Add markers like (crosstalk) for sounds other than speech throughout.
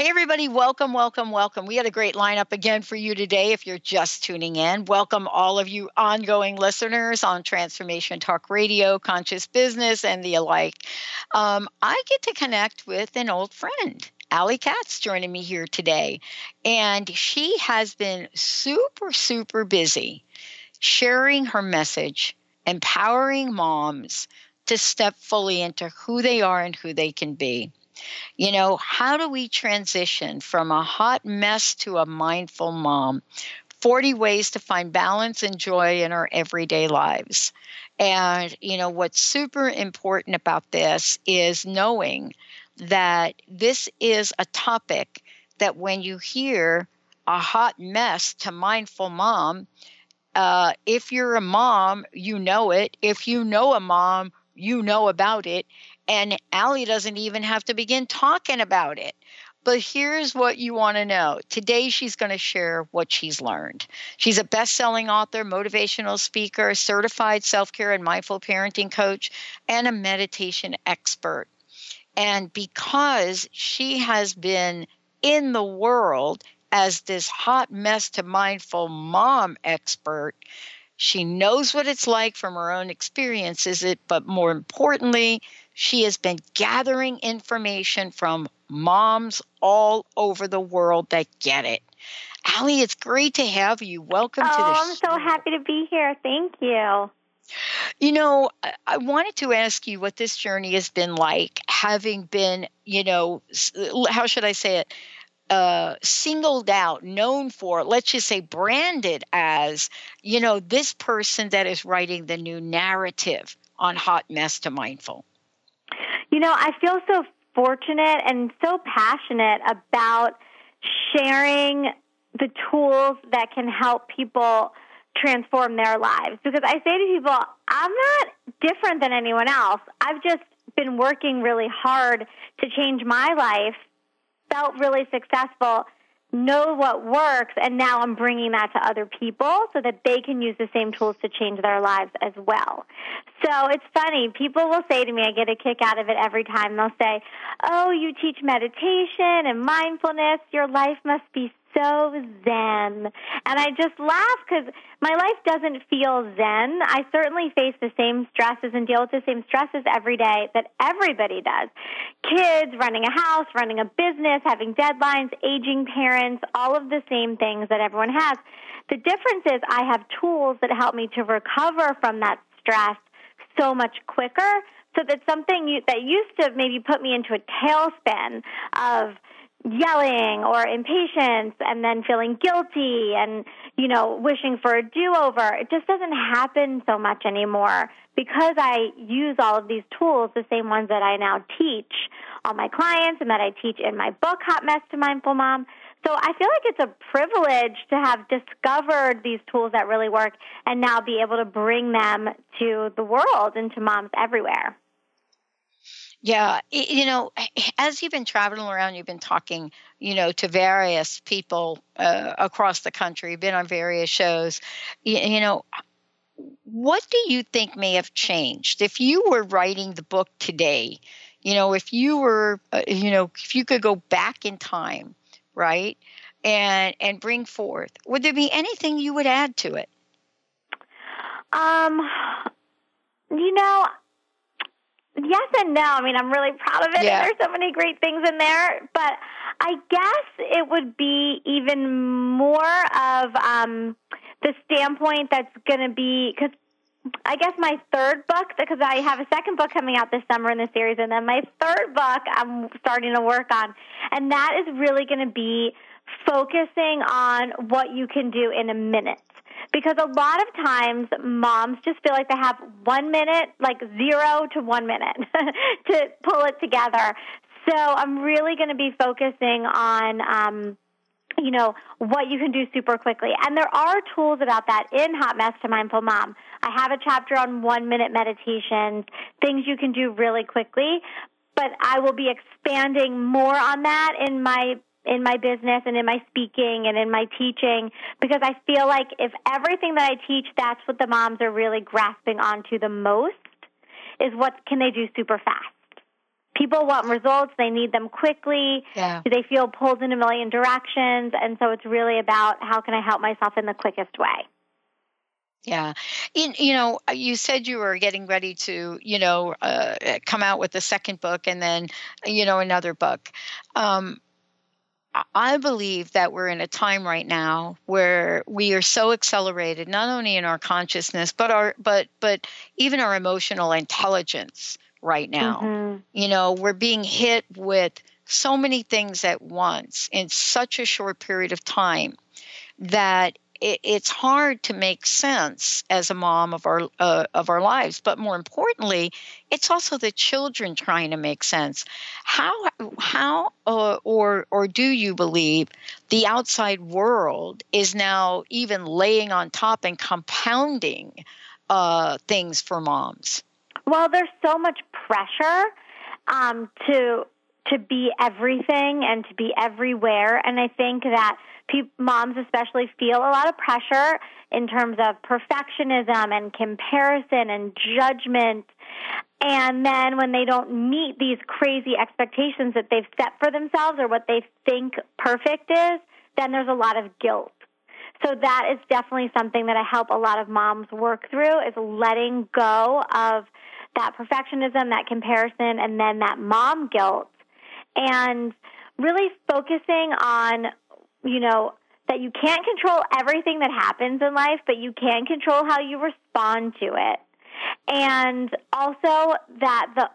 Hey, everybody, welcome, welcome, welcome. We had a great lineup again for you today if you're just tuning in. Welcome, all of you ongoing listeners on Transformation Talk Radio, Conscious Business, and the alike. Um, I get to connect with an old friend. Ali Katz joining me here today. And she has been super, super busy sharing her message, empowering moms to step fully into who they are and who they can be. You know, how do we transition from a hot mess to a mindful mom? 40 ways to find balance and joy in our everyday lives. And, you know, what's super important about this is knowing that this is a topic that when you hear a hot mess to mindful mom, uh, if you're a mom, you know it. If you know a mom, you know about it. And Ali doesn't even have to begin talking about it. But here's what you want to know. Today, she's going to share what she's learned. She's a best selling author, motivational speaker, certified self care and mindful parenting coach, and a meditation expert. And because she has been in the world as this hot mess to mindful mom expert, she knows what it's like from her own experiences, it, but more importantly, she has been gathering information from moms all over the world that get it. Ali, it's great to have you. Welcome oh, to the show. I'm so happy to be here. Thank you. You know, I wanted to ask you what this journey has been like, having been, you know, how should I say it? Uh, singled out, known for, let's just say branded as, you know, this person that is writing the new narrative on Hot Mess to Mindful? You know, I feel so fortunate and so passionate about sharing the tools that can help people transform their lives. Because I say to people, I'm not different than anyone else. I've just been working really hard to change my life felt really successful, know what works, and now I'm bringing that to other people so that they can use the same tools to change their lives as well. So it's funny. People will say to me, I get a kick out of it every time. They'll say, Oh, you teach meditation and mindfulness. Your life must be so zen. And I just laugh because my life doesn't feel zen. I certainly face the same stresses and deal with the same stresses every day that everybody does. Kids, running a house, running a business, having deadlines, aging parents, all of the same things that everyone has. The difference is I have tools that help me to recover from that stress so much quicker so that something you, that used to maybe put me into a tailspin of yelling or impatience and then feeling guilty and you know wishing for a do-over. It just doesn't happen so much anymore because i use all of these tools the same ones that i now teach all my clients and that i teach in my book hot mess to mindful mom. So i feel like it's a privilege to have discovered these tools that really work and now be able to bring them to the world and to moms everywhere yeah, you know, as you've been traveling around, you've been talking, you know, to various people uh, across the country, been on various shows. You, you know, what do you think may have changed if you were writing the book today? You know, if you were, uh, you know, if you could go back in time, right? And and bring forth. Would there be anything you would add to it? Um, you know, yes and no. I mean, I'm really proud of it. Yeah. There's so many great things in there, but I guess it would be even more of um, the standpoint that's going to be because I guess my third book, because I have a second book coming out this summer in the series, and then my third book I'm starting to work on, and that is really going to be focusing on what you can do in a minute. Because a lot of times moms just feel like they have one minute, like zero to one minute (laughs) to pull it together. So I'm really going to be focusing on, um, you know, what you can do super quickly. And there are tools about that in Hot Mess to Mindful Mom. I have a chapter on one minute meditations, things you can do really quickly. But I will be expanding more on that in my in my business and in my speaking and in my teaching because I feel like if everything that I teach, that's what the moms are really grasping onto the most is what can they do super fast. People want results, they need them quickly. Yeah. They feel pulled in a million directions. And so it's really about how can I help myself in the quickest way. Yeah. You, you know, you said you were getting ready to, you know, uh, come out with the second book and then, you know, another book. Um, I believe that we're in a time right now where we are so accelerated, not only in our consciousness, but our but but even our emotional intelligence right now. Mm-hmm. You know, we're being hit with so many things at once in such a short period of time that it, it's hard to make sense as a mom of our uh, of our lives but more importantly it's also the children trying to make sense. How how uh, or or do you believe the outside world is now even laying on top and compounding uh, things for moms? Well there's so much pressure um, to to be everything and to be everywhere and i think that moms especially feel a lot of pressure in terms of perfectionism and comparison and judgment. And then when they don't meet these crazy expectations that they've set for themselves or what they think perfect is, then there's a lot of guilt. So that is definitely something that I help a lot of moms work through is letting go of that perfectionism, that comparison, and then that mom guilt. And really focusing on you know, that you can't control everything that happens in life, but you can control how you respond to it. And also that the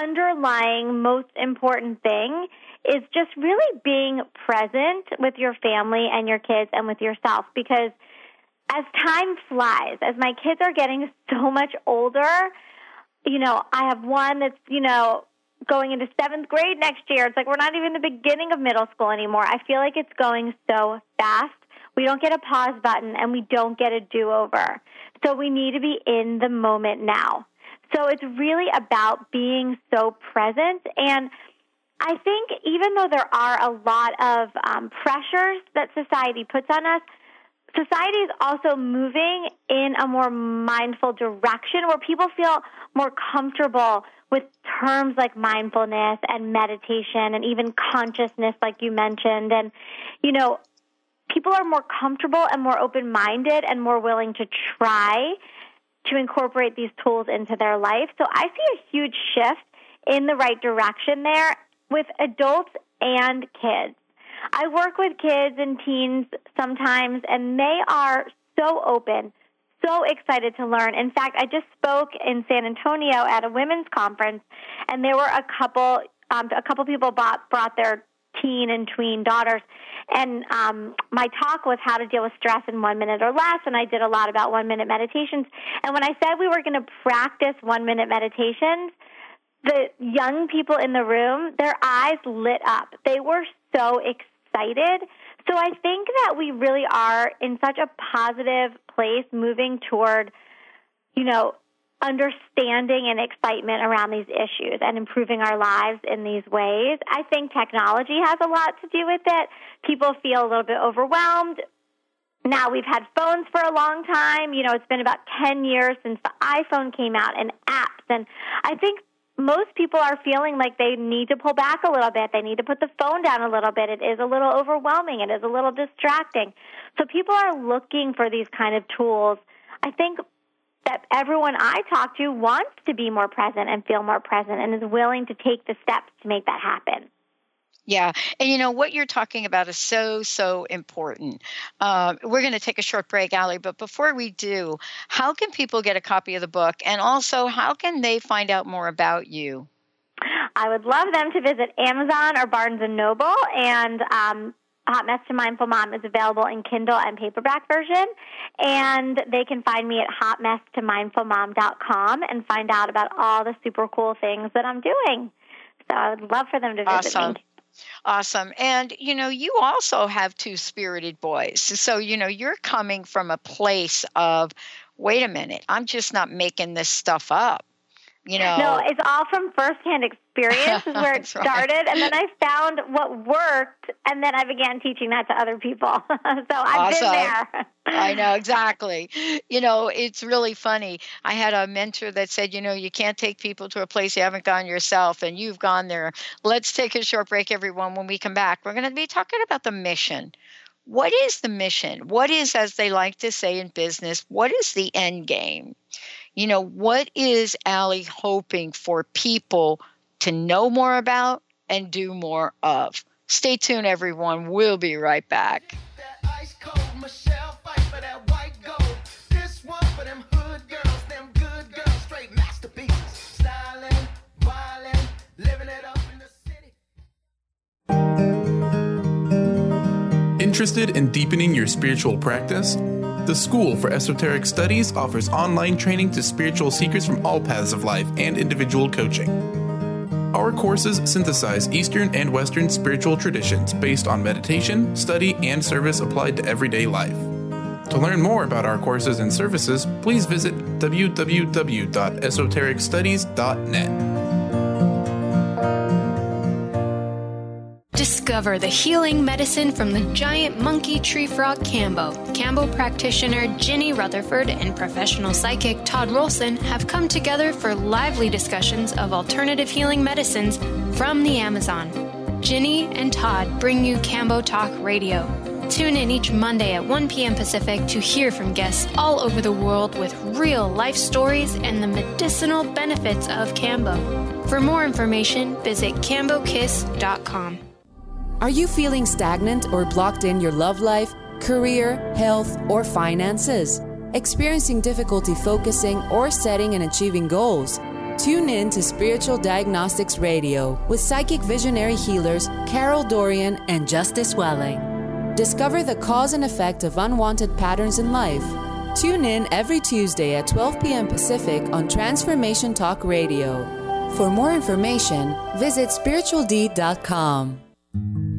underlying most important thing is just really being present with your family and your kids and with yourself because as time flies, as my kids are getting so much older, you know, I have one that's, you know, going into seventh grade next year. It's like we're not even the beginning of middle school anymore. I feel like it's going so fast. We don't get a pause button and we don't get a do over. So we need to be in the moment now. So it's really about being so present. And I think even though there are a lot of um, pressures that society puts on us, society is also moving in a more mindful direction where people feel more comfortable with terms like mindfulness and meditation and even consciousness, like you mentioned. And, you know, people are more comfortable and more open minded and more willing to try to incorporate these tools into their life. So I see a huge shift in the right direction there with adults and kids. I work with kids and teens sometimes, and they are so open so excited to learn. In fact, I just spoke in San Antonio at a women's conference, and there were a couple um, a couple people bought, brought their teen and tween daughters. And um, my talk was how to deal with stress in one minute or less, and I did a lot about one minute meditations. And when I said we were going to practice one minute meditations, the young people in the room, their eyes lit up. They were so excited so I think that we really are in such a positive place moving toward, you know, understanding and excitement around these issues and improving our lives in these ways. I think technology has a lot to do with it. People feel a little bit overwhelmed. Now we've had phones for a long time. You know, it's been about 10 years since the iPhone came out and apps. And I think most people are feeling like they need to pull back a little bit. They need to put the phone down a little bit. It is a little overwhelming. It is a little distracting. So people are looking for these kind of tools. I think that everyone I talk to wants to be more present and feel more present and is willing to take the steps to make that happen. Yeah. And you know, what you're talking about is so, so important. Uh, we're going to take a short break, Ali, but before we do, how can people get a copy of the book? And also, how can they find out more about you? I would love them to visit Amazon or Barnes and Noble. And um, Hot Mess to Mindful Mom is available in Kindle and paperback version. And they can find me at hotmesstomindfulmom.com and find out about all the super cool things that I'm doing. So I would love for them to visit awesome. me. Awesome. And, you know, you also have two spirited boys. So, you know, you're coming from a place of, wait a minute, I'm just not making this stuff up. You know, no, it's all from firsthand experience is (laughs) where it started, right. and then I found what worked, and then I began teaching that to other people. (laughs) so I've awesome. been there. I know (laughs) exactly. You know, it's really funny. I had a mentor that said, you know, you can't take people to a place you haven't gone yourself, and you've gone there. Let's take a short break, everyone. When we come back, we're going to be talking about the mission what is the mission? What is, as they like to say in business, what is the end game? You know, what is Ali hoping for people to know more about and do more of? Stay tuned, everyone. We'll be right back. Interested in deepening your spiritual practice? The School for Esoteric Studies offers online training to spiritual seekers from all paths of life and individual coaching. Our courses synthesize Eastern and Western spiritual traditions based on meditation, study, and service applied to everyday life. To learn more about our courses and services, please visit www.esotericstudies.net. Discover the healing medicine from the giant monkey tree frog Kambo. Kambo practitioner Ginny Rutherford and professional psychic Todd Rolson have come together for lively discussions of alternative healing medicines from the Amazon. Ginny and Todd bring you Kambo Talk Radio. Tune in each Monday at 1 p.m. Pacific to hear from guests all over the world with real life stories and the medicinal benefits of Kambo. For more information, visit kambokiss.com. Are you feeling stagnant or blocked in your love life, career, health, or finances? Experiencing difficulty focusing or setting and achieving goals? Tune in to Spiritual Diagnostics Radio with psychic visionary healers Carol Dorian and Justice Welling. Discover the cause and effect of unwanted patterns in life. Tune in every Tuesday at 12 p.m. Pacific on Transformation Talk Radio. For more information, visit spiritualdeed.com.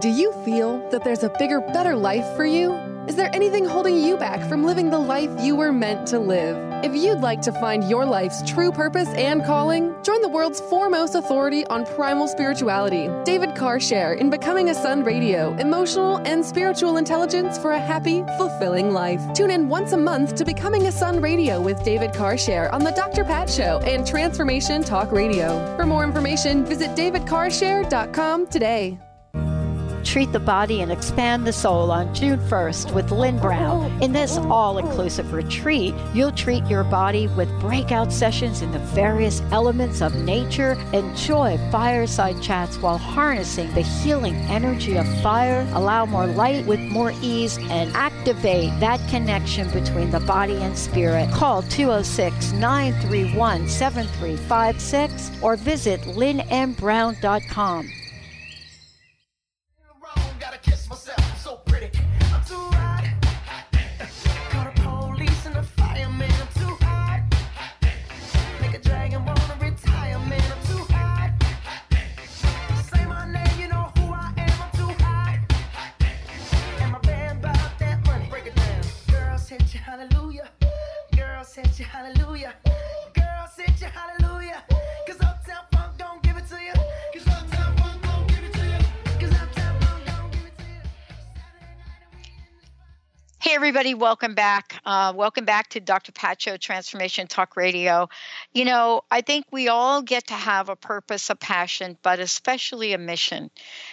Do you feel that there's a bigger, better life for you? Is there anything holding you back from living the life you were meant to live? If you'd like to find your life's true purpose and calling, join the world's foremost authority on primal spirituality, David Karchere, in Becoming a Sun Radio, emotional and spiritual intelligence for a happy, fulfilling life. Tune in once a month to Becoming a Sun Radio with David Karchere on The Dr. Pat Show and Transformation Talk Radio. For more information, visit davidkarchere.com today. Treat the Body and Expand the Soul on June 1st with Lynn Brown. In this all inclusive retreat, you'll treat your body with breakout sessions in the various elements of nature. Enjoy fireside chats while harnessing the healing energy of fire. Allow more light with more ease and activate that connection between the body and spirit. Call 206 931 7356 or visit lynnmbrown.com. everybody, welcome back. Uh, welcome back to Dr. Pat Show Transformation Talk Radio. You know, I think we all get to have a purpose, a passion, but especially a mission.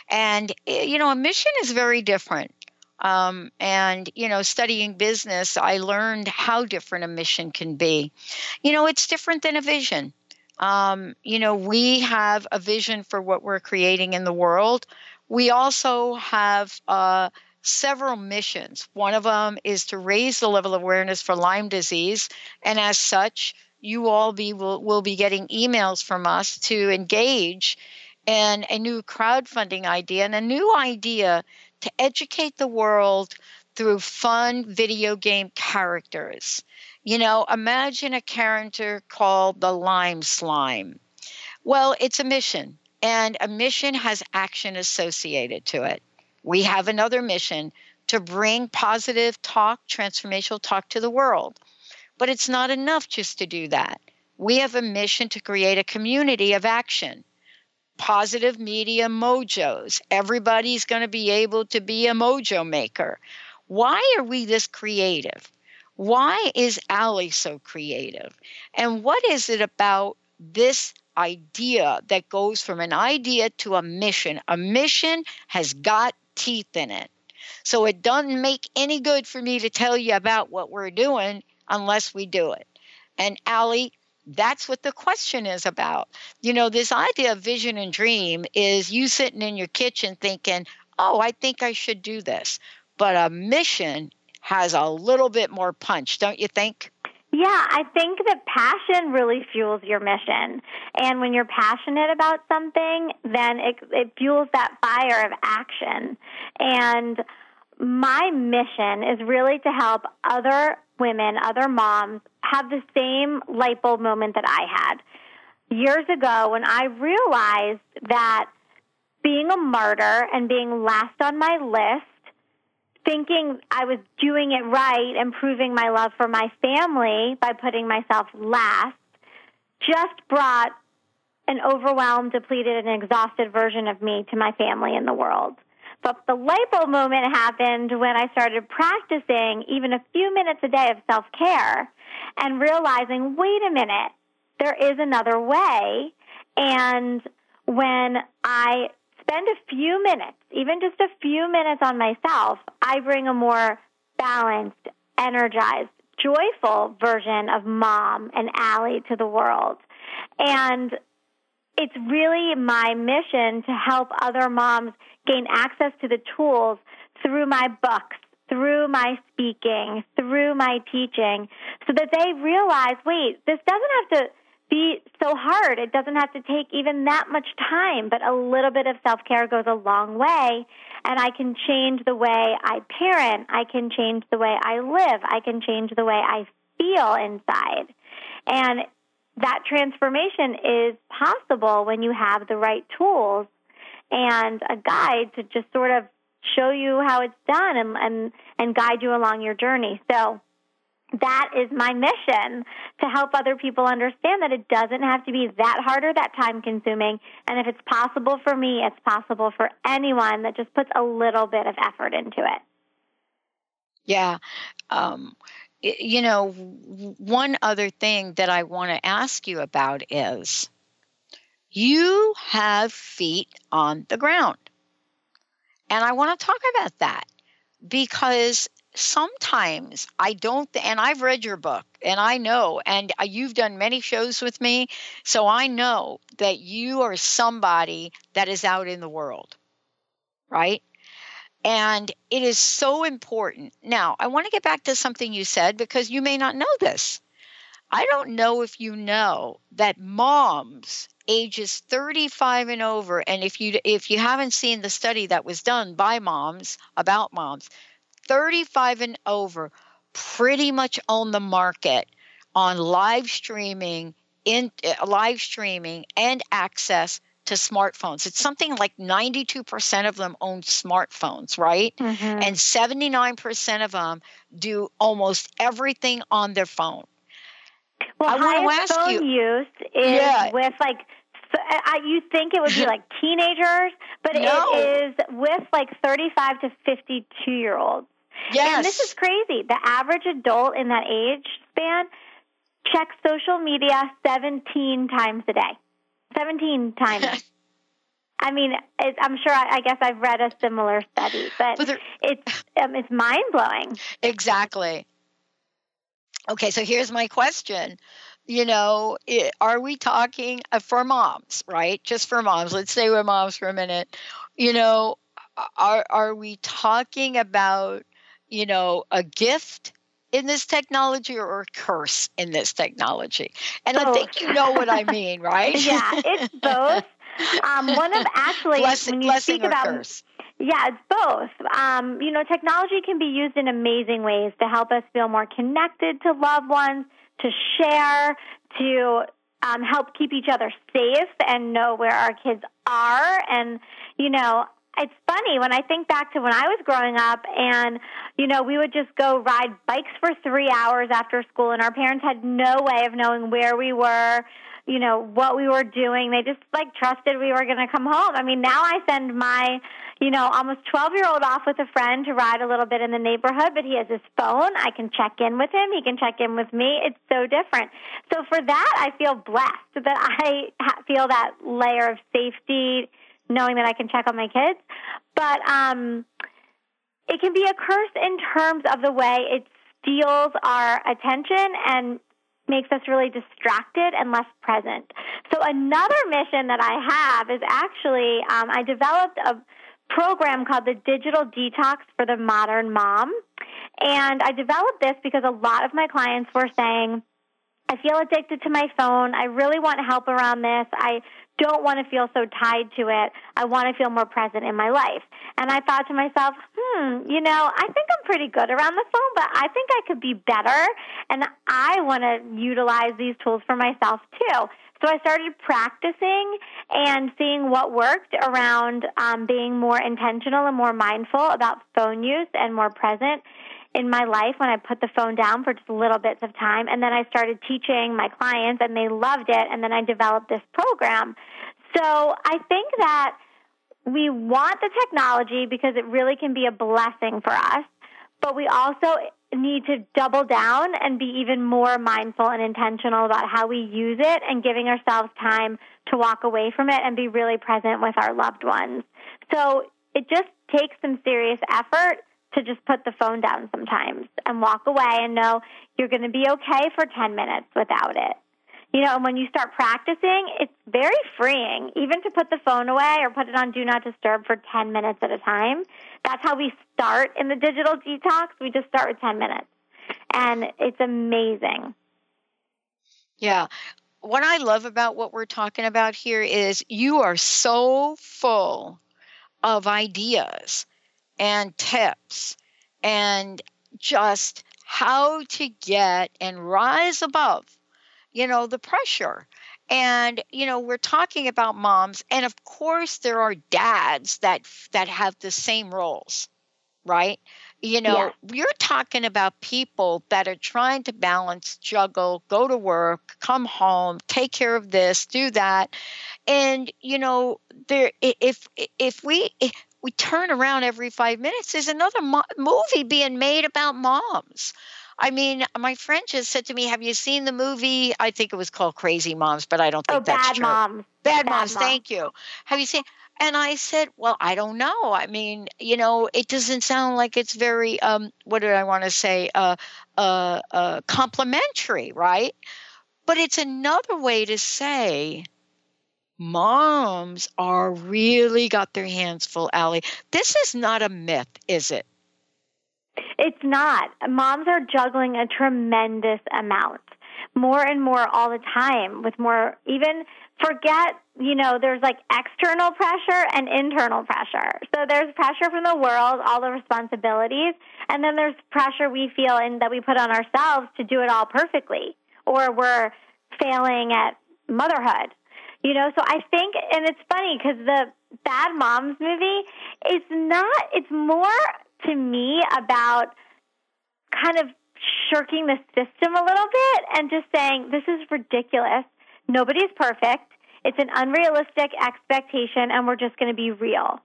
And, eh, you know, a mission is very different. Um, and, you know, studying business, I learned how different a mission can be. You know, it's different than a vision. Um, you know, we have a vision for what we're creating in the world. We also have uh, several missions. One of them is to raise the level of awareness for Lyme disease. And as such, you all be will, will be getting emails from us to engage in a new crowdfunding idea and a new idea to educate the world through fun video game characters. You know, imagine a character called the Lime Slime. Well, it's a mission, and a mission has action associated to it. We have another mission to bring positive talk, transformational talk to the world. But it's not enough just to do that. We have a mission to create a community of action positive media mojos. Everybody's going to be able to be a mojo maker. Why are we this creative? Why is Ali so creative? And what is it about this idea that goes from an idea to a mission? A mission has got teeth in it. So it doesn't make any good for me to tell you about what we're doing unless we do it. And Allie, that's what the question is about. You know, this idea of vision and dream is you sitting in your kitchen thinking, oh, I think I should do this. But a mission has a little bit more punch, don't you think? Yeah, I think that passion really fuels your mission. And when you're passionate about something, then it, it fuels that fire of action. And my mission is really to help other women, other moms, have the same light bulb moment that I had years ago when I realized that being a martyr and being last on my list, thinking I was doing it right and proving my love for my family by putting myself last, just brought an overwhelmed, depleted, and exhausted version of me to my family and the world. But the light bulb moment happened when I started practicing even a few minutes a day of self care and realizing, wait a minute, there is another way. And when I spend a few minutes, even just a few minutes on myself, I bring a more balanced, energized, joyful version of mom and Ali to the world. And it's really my mission to help other moms gain access to the tools through my books, through my speaking, through my teaching, so that they realize wait, this doesn't have to be so hard. It doesn't have to take even that much time, but a little bit of self care goes a long way. And I can change the way I parent. I can change the way I live. I can change the way I feel inside. And that transformation is possible when you have the right tools and a guide to just sort of show you how it's done and, and, and guide you along your journey. So that is my mission to help other people understand that it doesn't have to be that hard or that time consuming. And if it's possible for me, it's possible for anyone that just puts a little bit of effort into it. Yeah. Um, you know, one other thing that I want to ask you about is you have feet on the ground. And I want to talk about that because sometimes I don't, and I've read your book and I know, and uh, you've done many shows with me, so I know that you are somebody that is out in the world, right? And it is so important. Now, I want to get back to something you said because you may not know this. I don't know if you know that moms ages 35 and over and if you if you haven't seen the study that was done by moms about moms 35 and over pretty much own the market on live streaming in uh, live streaming and access to smartphones. It's something like 92% of them own smartphones, right? Mm-hmm. And 79% of them do almost everything on their phone. Well, I highest ask phone you- use is Yeah. with like. So, I, you think it would be (laughs) like teenagers, but No. it is with like 35 to 52 year olds. Yes. And this is crazy. The average adult in that age span checks social media 17 times a day. 17 times. (laughs) I mean, it, I'm sure. I, I guess I've read a similar study, but, But it's um, it's mind blowing. Exactly. Okay, so here's my question. You know, i are we talking uh, for moms, right? Just for moms. Let's say we're moms for a minute. You know, are are we talking about, you know, a gift in this technology or a curse in this technology? And I think you know what I mean, right? (laughs) yeah, it's both. Um, one of (laughs) actually blessing, when you speak about curse. Yeah, it's both. Um, you know, technology can be used in amazing ways to help us feel more connected to loved ones, to share, to um, help keep each other safe and know where our kids are. And, you know, it's funny when I think back to when I was growing up and, you know, we would just go ride bikes for three hours after school and our parents had no way of knowing where we were, you know, what we were doing. They just like trusted we were going to come home. I mean, now I send my, you know, almost 12 year old off with a friend to ride a little bit in the neighborhood, but he has his phone. I can check in with him. He can check in with me. It's so different. So for that, I feel blessed that I feel that layer of safety, knowing that I can check on my kids. But, um, it can be a curse in terms of the way it steals our attention and makes us really distracted and less present. So another mission that I have is actually um, I developed a program called the Digital Detox for the Modern Mom, and I developed this because a lot of my clients were saying. I feel addicted to my phone. I really want help around this. I don't want to feel so tied to it. I want to feel more present in my life. And I thought to myself, hmm, you know, I think I'm pretty good around the phone, but I think I could be better. And I want to utilize these tools for myself too. So I started practicing and seeing what worked around um, being more intentional and more mindful about phone use and more present in my life when I put the phone down for just little bits of time. And then I started teaching my clients and they loved it. And then I developed this program. So I think that we want the technology because it really can be a blessing for us, but we also need to double down and be even more mindful and intentional about how we use it and giving ourselves time to walk away from it and be really present with our loved ones. So it just takes some serious effort to just put the phone down sometimes and walk away and know you're going to be okay for 10 minutes without it. You know, and when you start practicing, it's very freeing, even to put the phone away or put it on Do Not Disturb for 10 minutes at a time. That's how we start in the digital detox. We just start with 10 minutes. And it's amazing. Yeah. What I love about what we're talking about here is you are so full of ideas and tips and just how to get and rise above, you know, the pressure. And you know, we're talking about moms and of course there are dads that that have the same roles, right? You know, you're talking about people that are trying to balance, juggle, go to work, come home, take care of this, do that. And you know, there if if we we turn around every 5 minutes there's another mo- movie being made about moms. I mean, my friend just said to me, "Have you seen the movie? I think it was called Crazy Moms, but I don't think Oh, that's bad true. moms. Bad, Bad moms. Moms. Thank you. Have you seen? And I said, "Well, I don't know. I mean, you know, it doesn't sound like it's very um, what did I want to say? Uh, uh, uh, complimentary, right? But it's another way to say." Moms are really got their hands full, Ali. This is not a myth, is it? It's not. Moms are juggling a tremendous amount, more and more all the time, with more, even forget, you know, there's like external pressure and internal pressure. So there's pressure from the world, all the responsibilities, and then there's pressure we feel and that we put on ourselves to do it all perfectly, or we're failing at motherhood. You know, so I think, and it's funny because the Bad Moms movie is not, it's more to me about kind of shirking the system a little bit and just saying, this is ridiculous. Nobody's perfect. It's an unrealistic expectation, and we're just going to be real.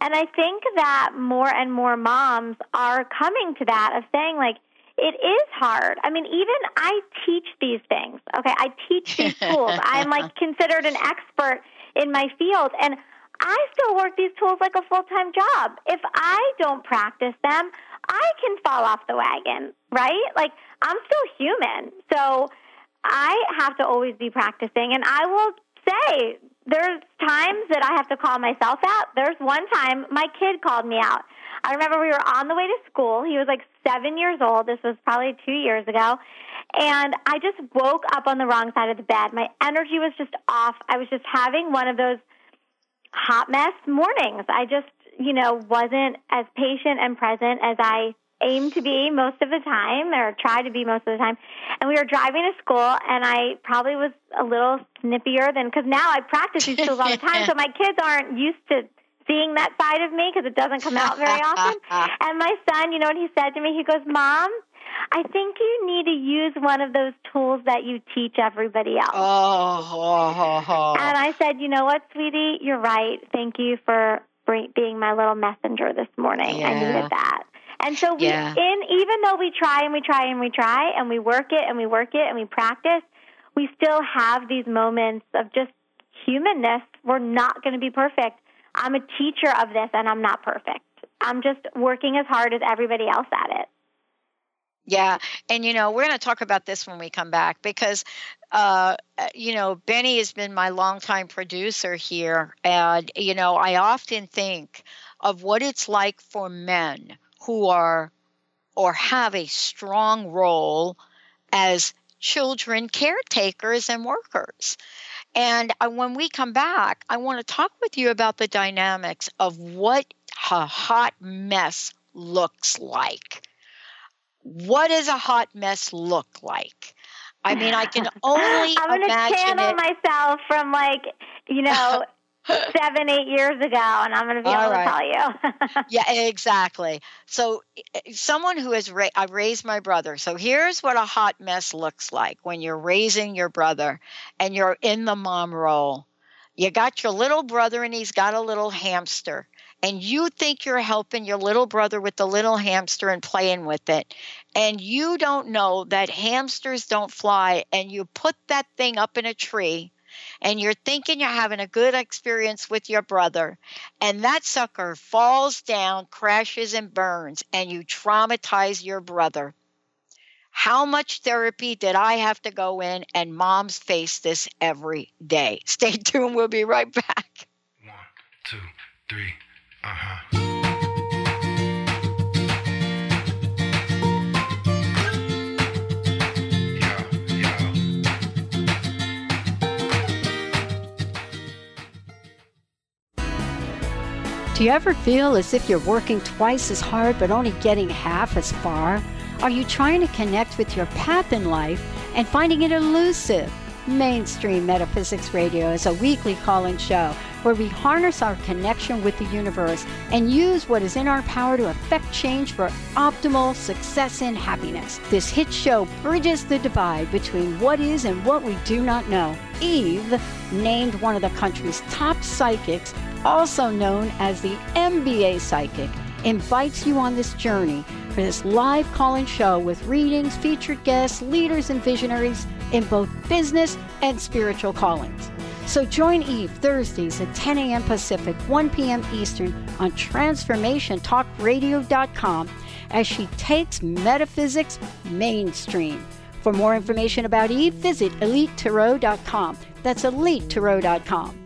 And I think that more and more moms are coming to that of saying, like, it is hard. I mean, even I teach these things. Okay, I teach these (laughs) tools. I'm like considered an expert in my field, and I still work these tools like a full time job. If I don't practice them, I can fall off the wagon, right? Like, I'm still human. So I have to always be practicing. And I will say, there's times that I have to call myself out. There's one time my kid called me out. I remember we were on the way to school. He was like seven years old. This was probably two years ago. And I just woke up on the wrong side of the bed. My energy was just off. I was just having one of those hot mess mornings. I just, you know, wasn't as patient and present as I aim to be most of the time or try to be most of the time. And we were driving to school and I probably was a little snippier than because now I practice these tools all the time. So my kids aren't used to seeing that side of me because it doesn't come out very often. (laughs) and my son, you know what he said to me? He goes, Mom, I think you need to use one of those tools that you teach everybody else. Oh, oh, (laughs) oh. And I said, you know what, sweetie, you're right. Thank you for being my little messenger this morning. I needed that. And so we, Yeah. in even though we try and we try and we try and we work it and we work it and we practice, we still have these moments of just humanness. We're not going to be perfect. I'm a teacher of this and I'm not perfect. I'm just working as hard as everybody else at it. Yeah, and you know, we're going to talk about this when we come back because uh uh, you know, Benny has been my longtime producer here and you know, I often think of what it's like for men who are or have a strong role as children caretakers and workers. And when we come back, I want to talk with you about the dynamics of what a hot mess looks like. What does a hot mess look like? I mean, I can (laughs) only I'm going to imagine channel it. myself from like, you know, (laughs) seven, eight years ago, and I'm going to be All able right. to tell you. (laughs) yeah, exactly. So, eh, someone who has ra- I raised my brother. So here's what a hot mess looks like when you're raising your brother and you're in the mom role. You got your little brother and he's got a little hamster. And you think you're helping your little brother with the little hamster and playing with it. And you don't know that hamsters don't fly. And you put that thing up in a tree and you're thinking you're having a good experience with your brother, and that sucker falls down, crashes, and burns, and you traumatize your brother. How much therapy did I have to go in? And moms face this every day. (laughs) Stay tuned. We'll be right back. One, two, three. uh huh. Do you ever feel as if you're working twice as hard but only getting half as far? Are you trying to connect with your path in life and finding it elusive? Mainstream Metaphysics Radio is a weekly call in show where we harness our connection with the universe and use what is in our power to affect change for optimal success and happiness. This hit show bridges the divide between what is and what we do not know. Eve, named one of the country's top psychics, also known as the MBA Psychic, invites you on this journey for this live call in show with readings, featured guests, leaders, and visionaries in both business and spiritual callings. So join Eve Thursdays at 10 a.m. Pacific, 1 p.m. Eastern on TransformationTalkRadio.com as she takes metaphysics mainstream. For more information about Eve, visit EliteTarot.com. That's EliteTarot.com.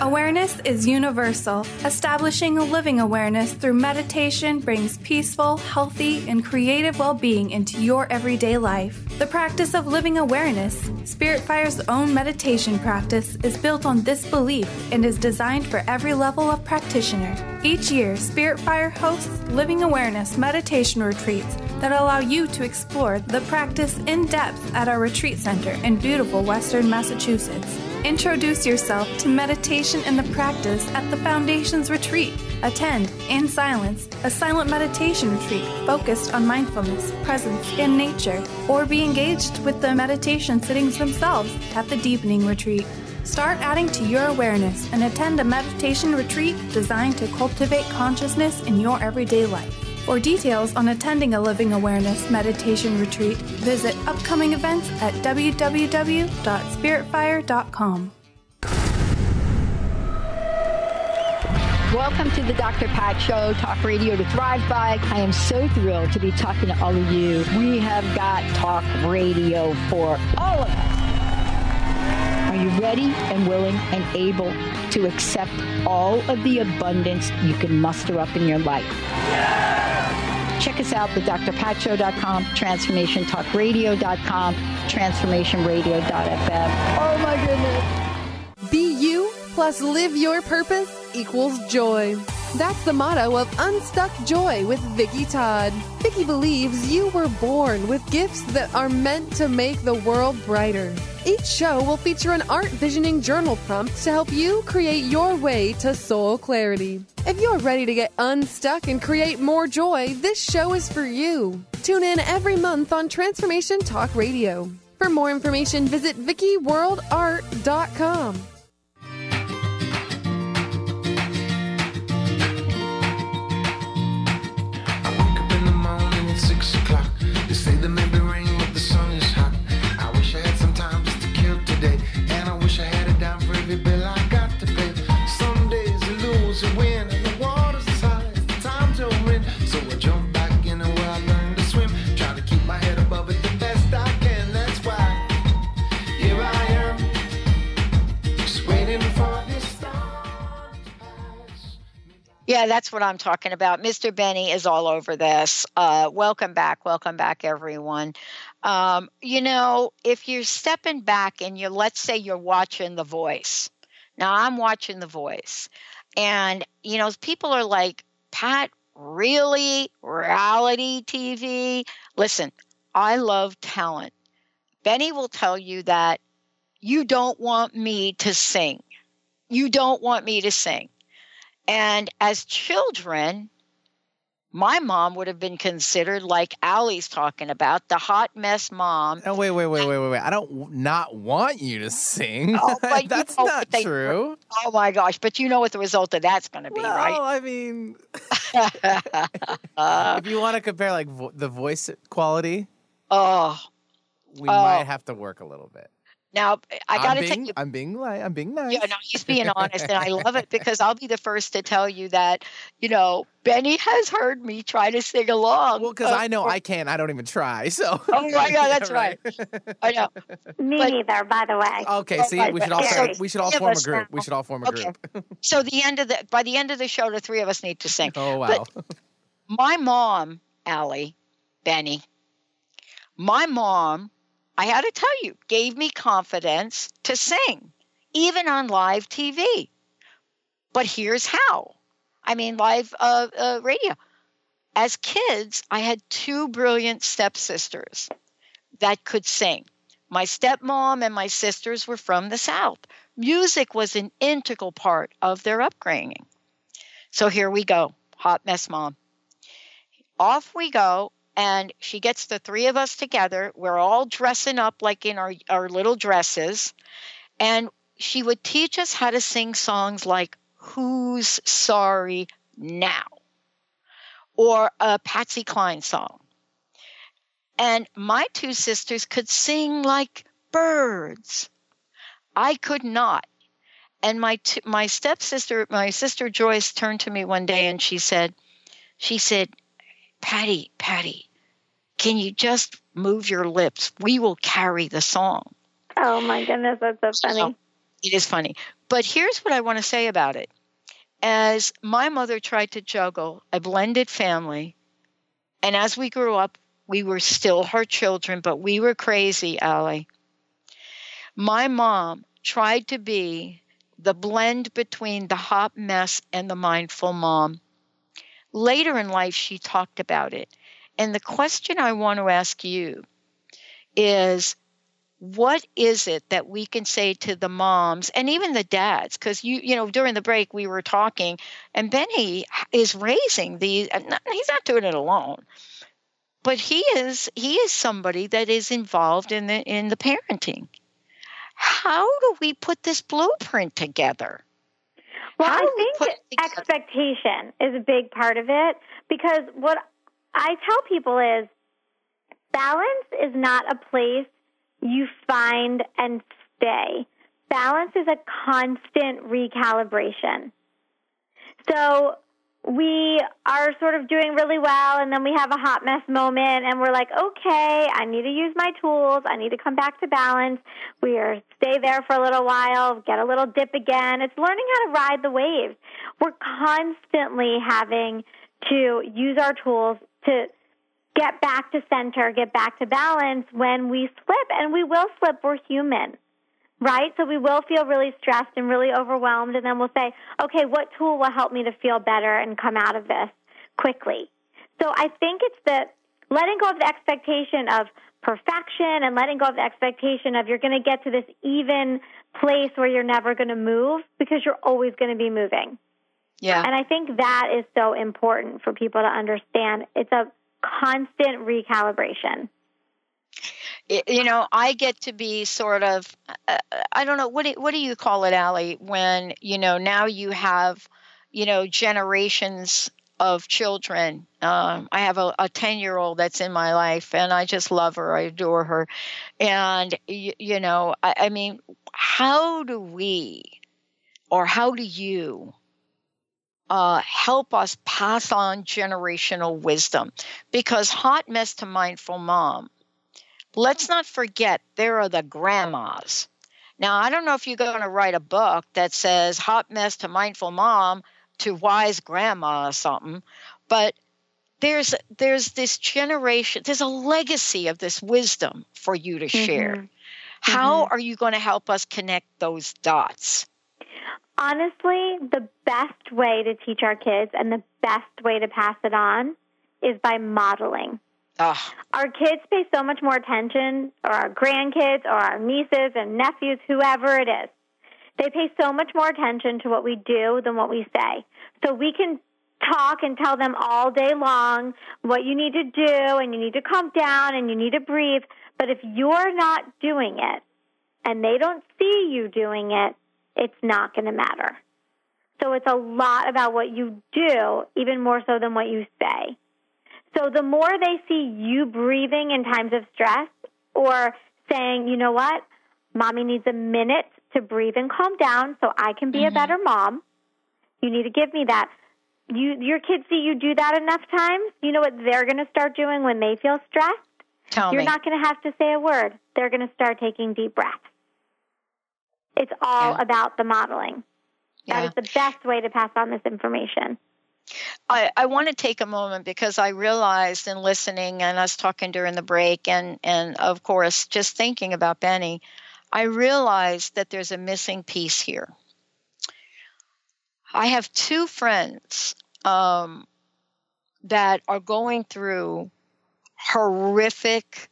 Awareness is universal. Establishing a living awareness through meditation brings peaceful, healthy, and creative well being into your everyday life. The practice of living awareness, Spiritfire's own meditation practice, is built on this belief and is designed for every level of practitioner. Each year, Spiritfire hosts living awareness meditation retreats that allow you to explore the practice in depth at our retreat center in beautiful Western Massachusetts. Introduce yourself to meditation and the practice at the Foundation's retreat Attend, in silence, a silent meditation retreat focused on mindfulness, presence, and nature, or be engaged with the meditation sittings themselves at the Deepening Retreat. Start adding to your awareness and attend a meditation retreat designed to cultivate consciousness in your everyday life. For details on attending a Living Awareness meditation retreat, visit upcoming events at www.spiritfire.com. Welcome to the Dr. Pat Show, Talk Radio to Thrive By. I am so thrilled to be talking to all of you. We have got talk radio for all of us. Are you ready and willing and able to accept all of the abundance you can muster up in your life? Check us out, thedrpatshow.com, transformationtalkradio.com, transformationradio.fm. Oh my goodness. Be you plus live your purpose equals joy. That's the motto of Unstuck Joy with Vicky Todd. Vicky believes you were born with gifts that are meant to make the world brighter. Each show will feature an art visioning journal prompt to help you create your way to soul clarity. If you're ready to get unstuck and create more joy, this show is for you. Tune in every month on Transformation Talk Radio. For more information, visit VickyWorldArt.com. That's what I'm talking about. Mr. Benny is all over this. Uh, welcome back. Welcome back, everyone. Um, you know, if you're stepping back and you're, let's say you're watching The Voice. Now, I'm watching The Voice. And, you know, people are like, Pat, really? Reality TV? Listen, I love talent. Benny will tell you that you don't want me to sing. You don't want me to sing. And as children, my mom would have been considered like Ali's talking about the hot mess mom. Oh wait, wait, wait, wait, wait, wait! I don't not want you to sing. Oh, (laughs) but you That's know not they- true. Oh my gosh! But you know what the result of that's going to be, Well, right? I mean, (laughs) if you want to compare like vo- the voice quality, oh, we Oh. might have to work a little bit. Now I got to I'm tell you. I'm being I'm being nice. Yeah, no, he's being honest, and I love it (laughs) because I'll be the first to tell you that, you know, Benny has heard me try to sing along. Well, because uh, I know for- I can't. I don't even try. So. Oh my (laughs) God, that's Yeah, right. I know. Me But- neither, by the way. Okay, Oh, see, we should all start, we should all form a group. now. We should all form a Okay. group. (laughs) So the end of the by the end of the show, the three of us need to sing. Oh wow. But my mom, Ali, Benny, my mom, I had to tell you, gave me confidence to sing, even on live TV. But here's how. I mean, live uh, uh, radio. As kids, I had two brilliant stepsisters that could sing. My stepmom and my sisters were from the South. Music was an integral part of their upbringing. So here we go. Hot mess mom. Off we go. And she gets the three of us together. We're all dressing up like in our, our little dresses. And she would teach us how to sing songs like Who's Sorry Now? or a Patsy Cline song. And my two sisters could sing like birds. I could not. And my my stepsister, my sister Joyce, turned to me one day and she said, she said, Patty, Patty, can you just move your lips? We will carry the song. Oh my goodness, that's so funny. So, it is funny. But here's what I want to say about it. As my mother tried to juggle a blended family, and as we grew up, we were still her children, but we were crazy, Ali. My mom tried to be the blend between the hot mess and the mindful mom. Later in life, she talked about it. And the question I want to ask you is what is it that we can say to the moms and even the dads? Because you you know during the break we were talking and benny is raising these he's not doing it alone but he is he is somebody that is involved in the in the parenting. How do we put this blueprint together well how i think expectation is a big part of it because what i tell people is balance is not a place you find and stay. Balance is a constant recalibration. So we are sort of doing really well and then we have a hot mess moment and we're like, okay, I need to use my tools. I need to come back to balance. We are stay there for a little while, get a little dip again. It's learning how to ride the waves. We're constantly having to use our tools to get back to center, get back to balance when we slip. And we will slip. We're human, right? So we will feel really stressed and really overwhelmed. And then we'll say, okay, what tool will help me to feel better and come out of this quickly? So I think it's the letting go of the expectation of perfection and letting go of the expectation of you're going to get to this even place where you're never going to move because you're always going to be moving. Yeah. And I think that is so important for people to understand. It's a constant recalibration you know i get to be sort of uh, i don't know what do, what do you call it Ali when you know now you have you know generations of children um, i have a 10 year old that's in my life and i just love her i adore her and you, you know I, I mean how do we or how do you uh, help us pass on generational wisdom. Because hot mess to mindful mom, let's not forget there are the grandmas. Now, I don't know if you're going to write a book that says hot mess to mindful mom to wise grandma or something, but there's there's this generation, there's a legacy of this wisdom for you to share. Mm-hmm. How mm-hmm. are you going to help us connect those dots? Honestly, the best way to teach our kids and the best way to pass it on is by modeling. Ugh. Our kids pay so much more attention, or our grandkids, or our nieces and nephews, whoever it is. They pay so much more attention to what we do than what we say. So we can talk and tell them all day long what you need to do, and you need to calm down, and you need to breathe. But if you're not doing it, and they don't see you doing it, it's not going to matter. So it's a lot about what you do, even more so than what you say. So the more they see you breathing in times of stress or saying, you know what, mommy needs a minute to breathe and calm down so I can be mm-hmm. a better mom. You need to give me that. You, your kids see you do that enough times. You know what they're going to start doing when they feel stressed? Tell You're me. not going to have to say a word. They're going to start taking deep breaths. It's all yeah. about the modeling. Yeah. That is the best way to pass on this information. I, I want to take a moment because I realized in listening and us talking during the break and, and of course just thinking about Benny, I realized that there's a missing piece here. I have two friends um, that are going through horrific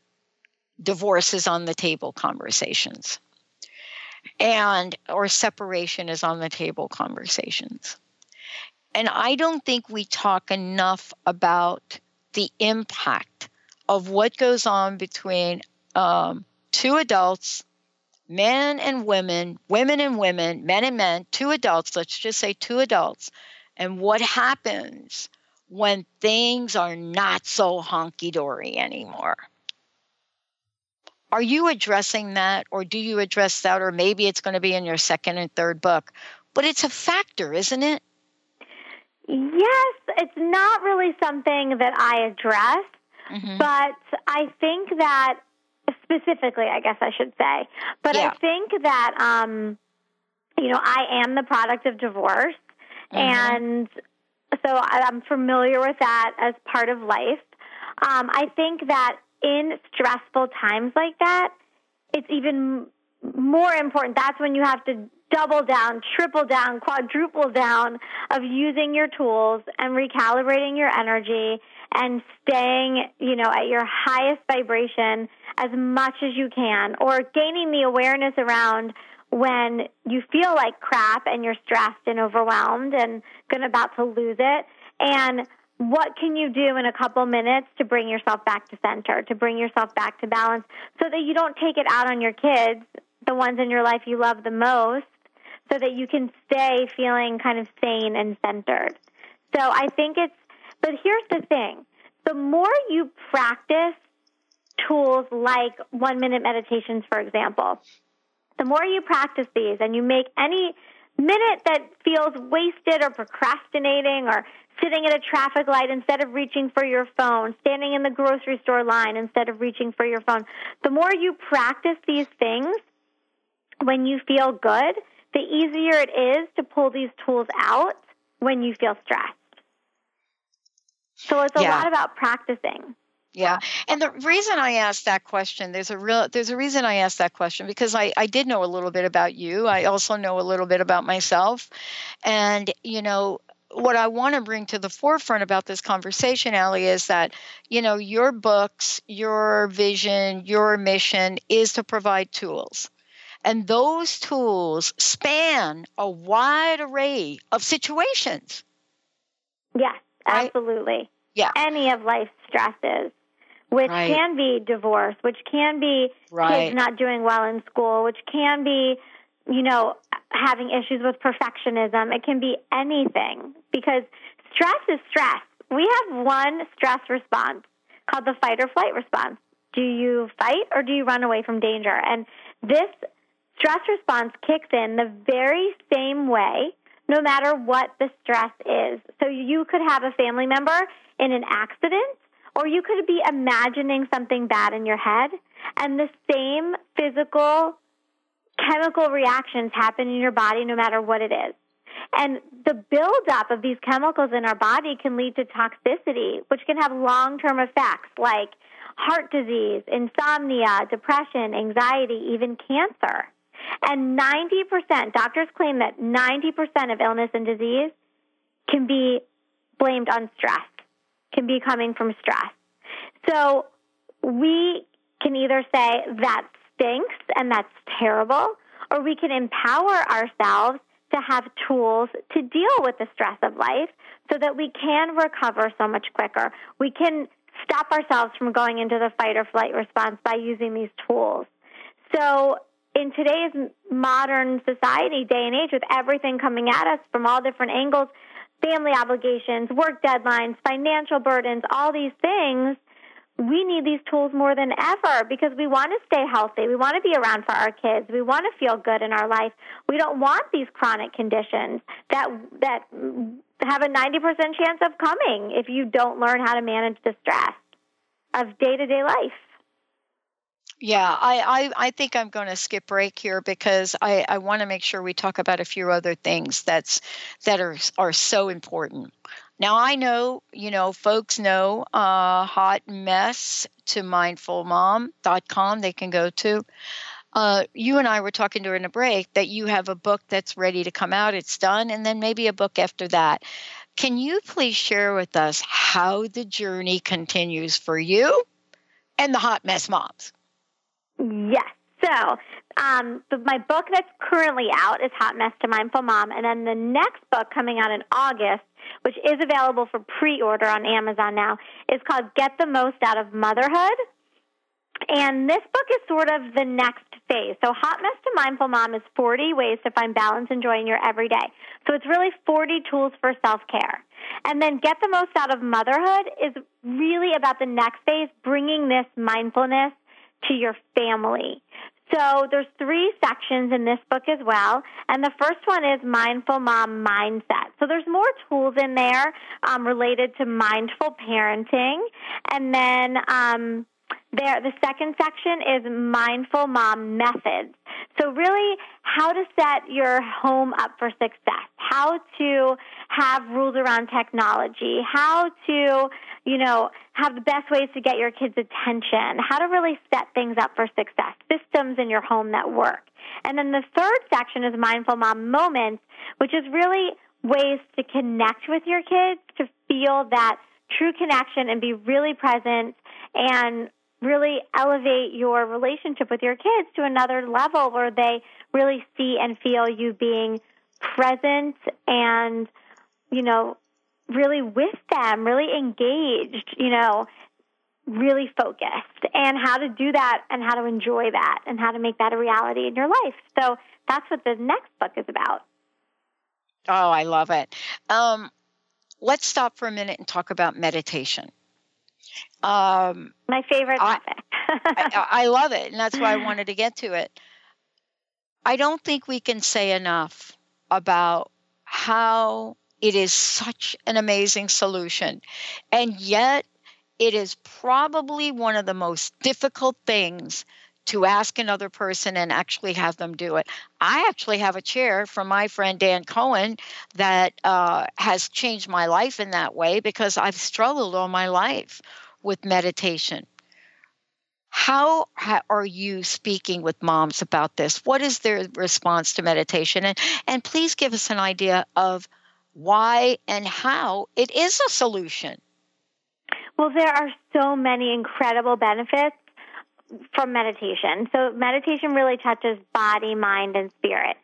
divorces on the table conversations and or separation is on the table conversations. And I don't think we talk enough about the impact of what goes on between um, two adults, men and women, women and women, men and men, two adults, let's just say two adults, and what happens when things are not so honky dory anymore. Are you addressing that, or do you address that, or maybe it's going to be in your second and third book? But it's a factor, isn't it? Yes, it's not really something that I address, mm-hmm. but I think that specifically, I guess I should say, but yeah. I think that, um, you know, I am the product of divorce, mm-hmm. and so I'm familiar with that as part of life. Um, I think that in stressful times like that, it's even more important. That's when you have to double down, triple down, quadruple down of using your tools and recalibrating your energy and staying, you know, at your highest vibration as much as you can or gaining the awareness around when you feel like crap and you're stressed and overwhelmed and going about to lose it. And what can you do in a couple minutes to bring yourself back to center, to bring yourself back to balance so that you don't take it out on your kids, the ones in your life you love the most, so that you can stay feeling kind of sane and centered. So I think it's, but here's the thing the more you practice tools like one minute meditations, for example, the more you practice these and you make any minute that feels wasted or procrastinating or sitting at a traffic light instead of reaching for your phone, standing in the grocery store line instead of reaching for your phone, the more you practice these things when you feel good, the easier it is to pull these tools out when you feel stressed. So it's a yeah. lot about practicing. Yeah. And the reason I asked that question, there's a real there's a reason I asked that question because I, I did know a little bit about you. I also know a little bit about myself. And, you know, what I want to bring to the forefront about this conversation, Ali, is that, you know, your books, your vision, your mission is to provide tools. And those tools span a wide array of situations. Yes, absolutely. Right? Yeah. Any of life's stresses, which right. can be divorce, which can be right. kids not doing well in school, which can be, you know, having issues with perfectionism. It can be anything because stress is stress. We have one stress response called the fight or flight response. Do you fight or do you run away from danger? And this stress response kicks in the very same way no matter what the stress is. So you could have a family member in an accident or you could be imagining something bad in your head and the same physical chemical reactions happen in your body no matter what it is. And the buildup of these chemicals in our body can lead to toxicity, which can have long term effects like heart disease, insomnia, depression, anxiety, even cancer. And 90%, doctors claim that 90% of illness and disease can be blamed on stress, can be coming from stress. So we can either say that stinks and that's terrible, or we can empower ourselves to have tools to deal with the stress of life so that we can recover so much quicker. We can stop ourselves from going into the fight or flight response by using these tools. So, in today's modern society, day and age, with everything coming at us from all different angles family obligations, work deadlines, financial burdens, all these things we need these tools more than ever because we want to stay healthy. We want to be around for our kids. We want to feel good in our life. We don't want these chronic conditions that that have a 90% chance of coming if you don't learn how to manage the stress of day-to-day life. Yeah, I, I, I think I'm going to skip break here because I, I want to make sure we talk about a few other things that's that are are so important. Now I know, you know, folks know uh, hot mess to mindfulmom.com they can go to. Uh, you and I were talking during a break that you have a book that's ready to come out, it's done, and then maybe a book after that. Can you please share with us how the journey continues for you and the hot mess moms? Yes. So, um, my book that's currently out is Hot Mess to Mindful Mom, and then the next book coming out in August which is available for pre-order on Amazon now, is called Get the Most Out of Motherhood. And this book is sort of the next phase. So, Hot Mess to Mindful Mom is 40 ways to find balance and joy in your everyday. So, it's really 40 tools for self care. And then, Get the Most Out of Motherhood is really about the next phase, bringing this mindfulness to your family. So there's three sections in this book as well, and the first one is mindful mom mindset. So there's more tools in there um, related to mindful parenting, and then um, there the second section is mindful mom methods. So, really, how to set your home up for success, how to have rules around technology, how to, you know, have the best ways to get your kids' attention, how to really set things up for success, systems in your home that work. And then the third section is Mindful Mom Moments, which is really ways to connect with your kids, to feel that true connection and be really present and really elevate your relationship with your kids to another level where they really see and feel you being present and, you know, really with them, really engaged, you know, really focused, and how to do that and how to enjoy that and how to make that a reality in your life. So that's what the next book is about. Oh, I love it. Um, let's stop for a minute and talk about meditation. Um, My favorite topic. (laughs) I, I love it, and that's why I wanted to get to it. I don't think we can say enough about how it is such an amazing solution. And yet, it is probably one of the most difficult things to ask another person and actually have them do it. I actually have a chair from my friend Dan Cohen that uh, has changed my life in that way because I've struggled all my life with meditation. How are you speaking with moms about this? What is their response to meditation? And, and please give us an idea of why and how it is a solution. Well, there are so many incredible benefits from meditation. So, meditation really touches body, mind, and spirit.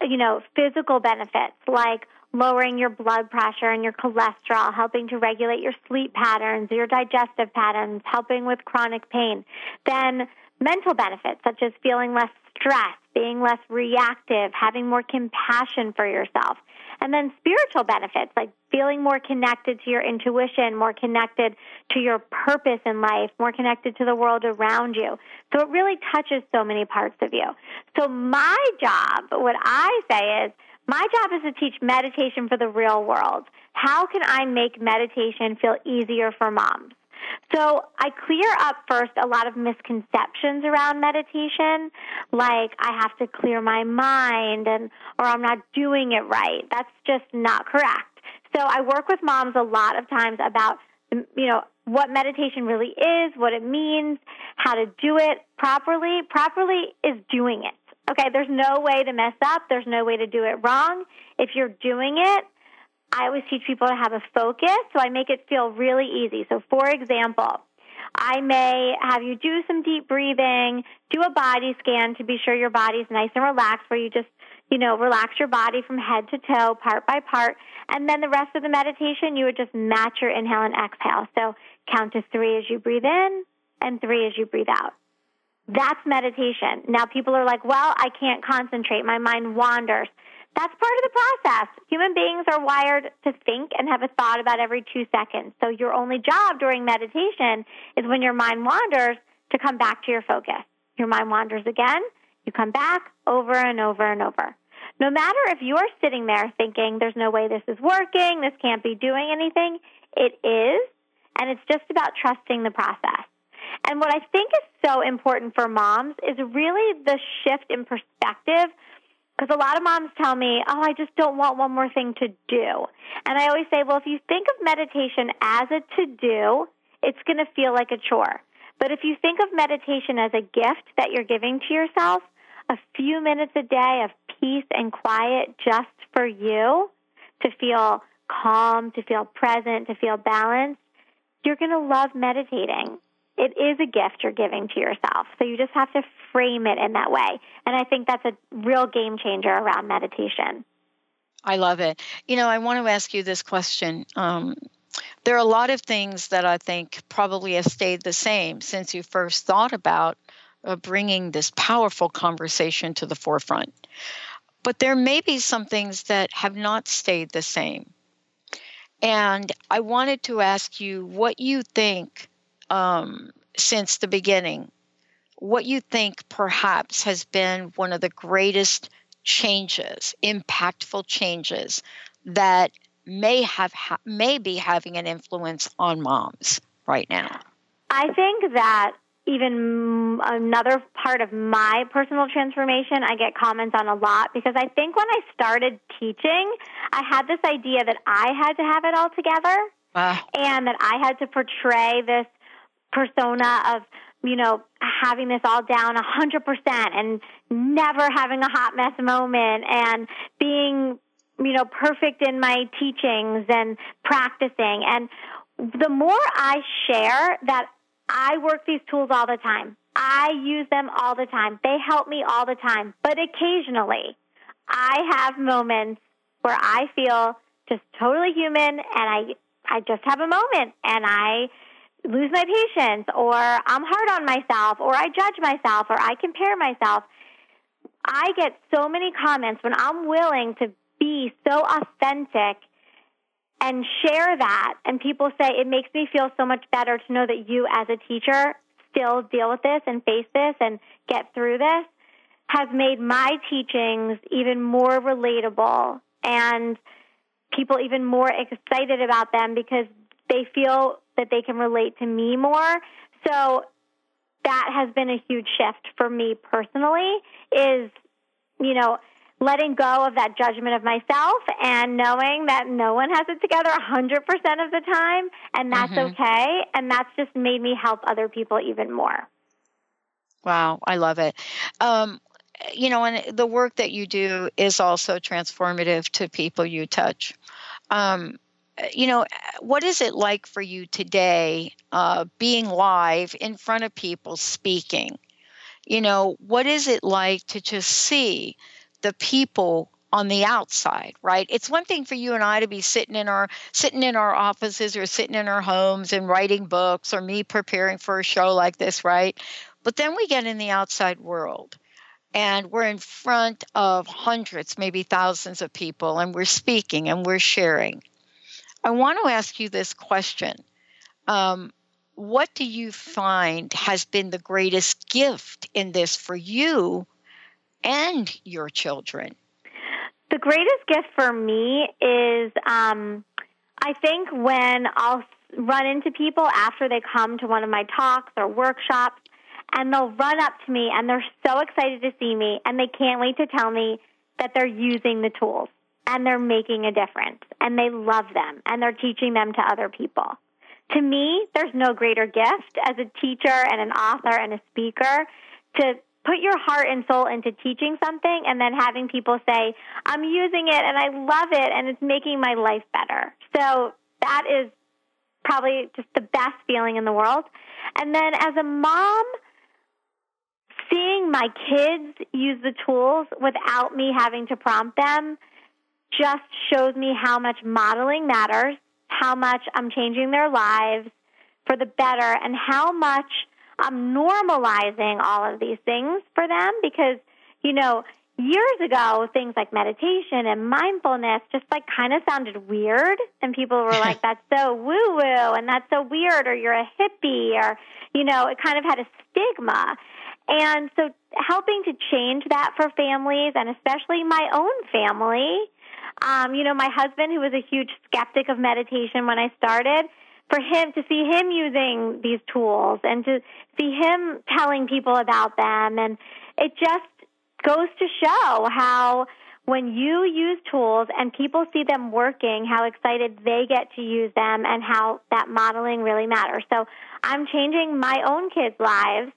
You know, physical benefits like lowering your blood pressure and your cholesterol, helping to regulate your sleep patterns, your digestive patterns, helping with chronic pain. Then mental benefits such as feeling less stress, being less reactive, having more compassion for yourself. And then spiritual benefits like feeling more connected to your intuition, more connected to your purpose in life, more connected to the world around you. So it really touches so many parts of you. So my job, what I say is, my job is to teach meditation for the real world. How can I make meditation feel easier for moms? So I clear up first a lot of misconceptions around meditation, like I have to clear my mind and or I'm not doing it right. That's just not correct. So I work with moms a lot of times about you know what meditation really is, what it means, how to do it properly. Properly is doing it. Okay, there's no way to mess up. There's no way to do it wrong. If you're doing it, I always teach people to have a focus, so I make it feel really easy. So, for example, I may have you do some deep breathing, do a body scan to be sure your body's nice and relaxed, where you just, you know, relax your body from head to toe, part by part. And then the rest of the meditation, you would just match your inhale and exhale. So, count to three as you breathe in and three as you breathe out. That's meditation. Now, people are like, well, I can't concentrate. My mind wanders. That's part of the process. Human beings are wired to think and have a thought about every two seconds. So your only job during meditation is when your mind wanders to come back to your focus. Your mind wanders again, you come back over and over and over. No matter if you're sitting there thinking there's no way this is working, this can't be doing anything, it is, and it's just about trusting the process. And what I think is so important for moms is really the shift in perspective because a lot of moms tell me, oh, I just don't want one more thing to do. And I always say, well, if you think of meditation as a to do, it's going to feel like a chore. But if you think of meditation as a gift that you're giving to yourself, a few minutes a day of peace and quiet just for you to feel calm, to feel present, to feel balanced, you're going to love meditating it is a gift you're giving to yourself. So you just have to frame it in that way. And I think that's a real game changer around meditation. I love it. You know, I want to ask you this question. Um, there are a lot of things that I think probably have stayed the same since you first thought about uh, bringing this powerful conversation to the forefront. But there may be some things that have not stayed the same. And I wanted to ask you what you think um, since the beginning, what you think perhaps has been one of the greatest changes, impactful changes that may have ha- may be having an influence on moms right now? I think that even another part of my personal transformation I get comments on a lot because I think when I started teaching, I had this idea that I had to have it all together and that I had to portray this persona of, you know, having this all down a 100% and never having a hot mess moment and being, you know, perfect in my teachings and practicing. And the more I share that I work these tools all the time. I use them all the time. They help me all the time. But occasionally, I have moments where I feel just totally human and I I just have a moment and I lose my patience or I'm hard on myself or I judge myself or I compare myself. I get so many comments when I'm willing to be so authentic and share that and people say it makes me feel so much better to know that you as a teacher still deal with this and face this and get through this has made my teachings even more relatable and people even more excited about them because they feel that they can relate to me more. So that has been a huge shift for me personally is, you know, letting go of that judgment of myself and knowing that no one has it together 100% of the time and that's Mhm. okay and that's just made me help other people even more. Wow, I love it. Um, you know, and the work that you do is also transformative to people you touch. Um, you know, what is it like for you today, uh, being live in front of people speaking? You know, what is it like to just see the people on the outside, right? It's one thing for you and I to be sitting in our sitting in our offices or sitting in our homes and writing books or me preparing for a show like this, right? But then we get in the outside world and we're in front of hundreds, maybe thousands of people, and we're speaking and we're sharing. I want to ask you this question. Um, what do you find has been the greatest gift in this for you and your children? The greatest gift for me is um, I think when I'll run into people after they come to one of my talks or workshops, and they'll run up to me and they're so excited to see me, and they can't wait to tell me that they're using the tools and they're making a difference and they love them and they're teaching them to other people. To me, there's no greater gift as a teacher and an author and a speaker to put your heart and soul into teaching something and then having people say, I'm using it and I love it and it's making my life better. So that is probably just the best feeling in the world. And then as a mom, seeing my kids use the tools without me having to prompt them just shows me how much modeling matters, how much I'm changing their lives for the better, and how much I'm normalizing all of these things for them because, you know, years ago, things like meditation and mindfulness just like kind of sounded weird. And people were (laughs) like, that's so woo woo and that's so weird, or you're a hippie, or, you know, it kind of had a stigma. And so helping to change that for families and especially my own family. Um, you know, my husband, who was a huge skeptic of meditation when I started, for him to see him using these tools and to see him telling people about them and it just goes to show how when you use tools and people see them working how excited they get to use them and how that modeling really matters. So i'm changing my own kids lives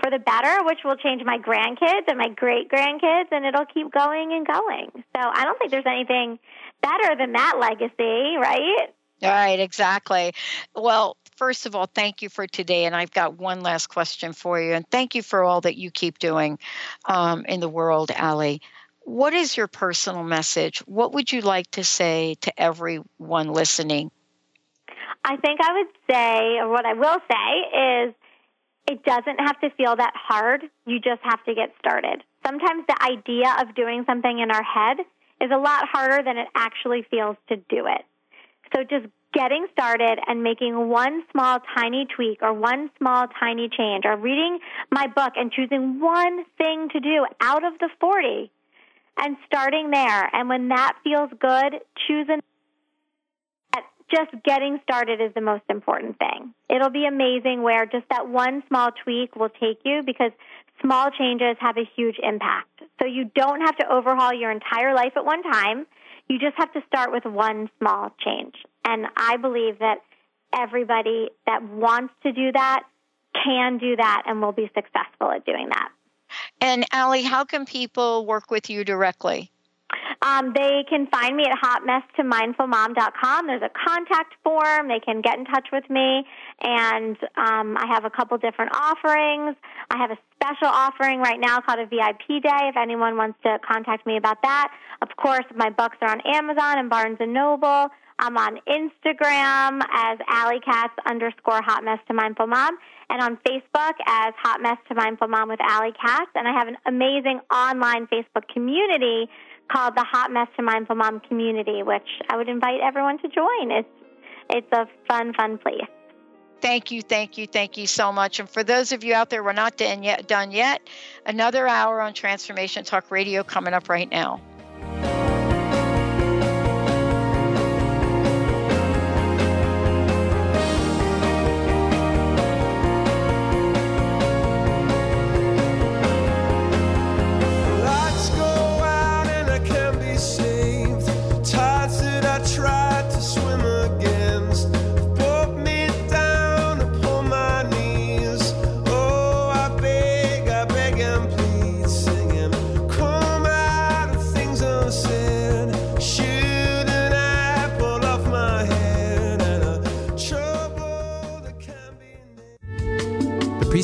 for the better which will change my grandkids and my great grandkids and it'll keep going and going so i don't think there's anything better than that legacy right All right, exactly. Well, first of all, thank you for today. And I've got one last question for you. And thank you for all that you keep doing um, in the world, Ali. What is your personal message? What would you like to say to everyone listening? I think I would say, or what I will say, is it doesn't have to feel that hard. You just have to get started. Sometimes the idea of doing something in our head is a lot harder than it actually feels to do it. So just getting started and making one small tiny tweak or one small tiny change or reading my book and choosing one thing to do out of the 40 and starting there. And when that feels good, choosing that just getting started is the most important thing. It'll be amazing where just that one small tweak will take you because small changes have a huge impact. So you don't have to overhaul your entire life at one time. You just have to start with one small change. And I believe that everybody that wants to do that can do that and will be successful at doing that. And Ali, how can people work with you directly? Um, they can find me at hotmess2mindfulmom.com. There's a contact form. They can get in touch with me. And um, I have a couple different offerings. I have a special offering right now called a VIP day if anyone wants to contact me about that. Of course, my books are on Amazon and Barnes & Noble. I'm on Instagram as Ali Katz underscore Hot Mess to Mindful Mom and on Facebook as Hot Mess to Mindful Mom with Ali Katz. And I have an amazing online Facebook community called the Hot Mess to Mindful Mom community, which I would invite everyone to join. It's it's a fun, fun place. Thank you, thank you, thank you so much. And for those of you out there, we're not done yet. Done yet. Another hour on Transformation Talk Radio coming up right now.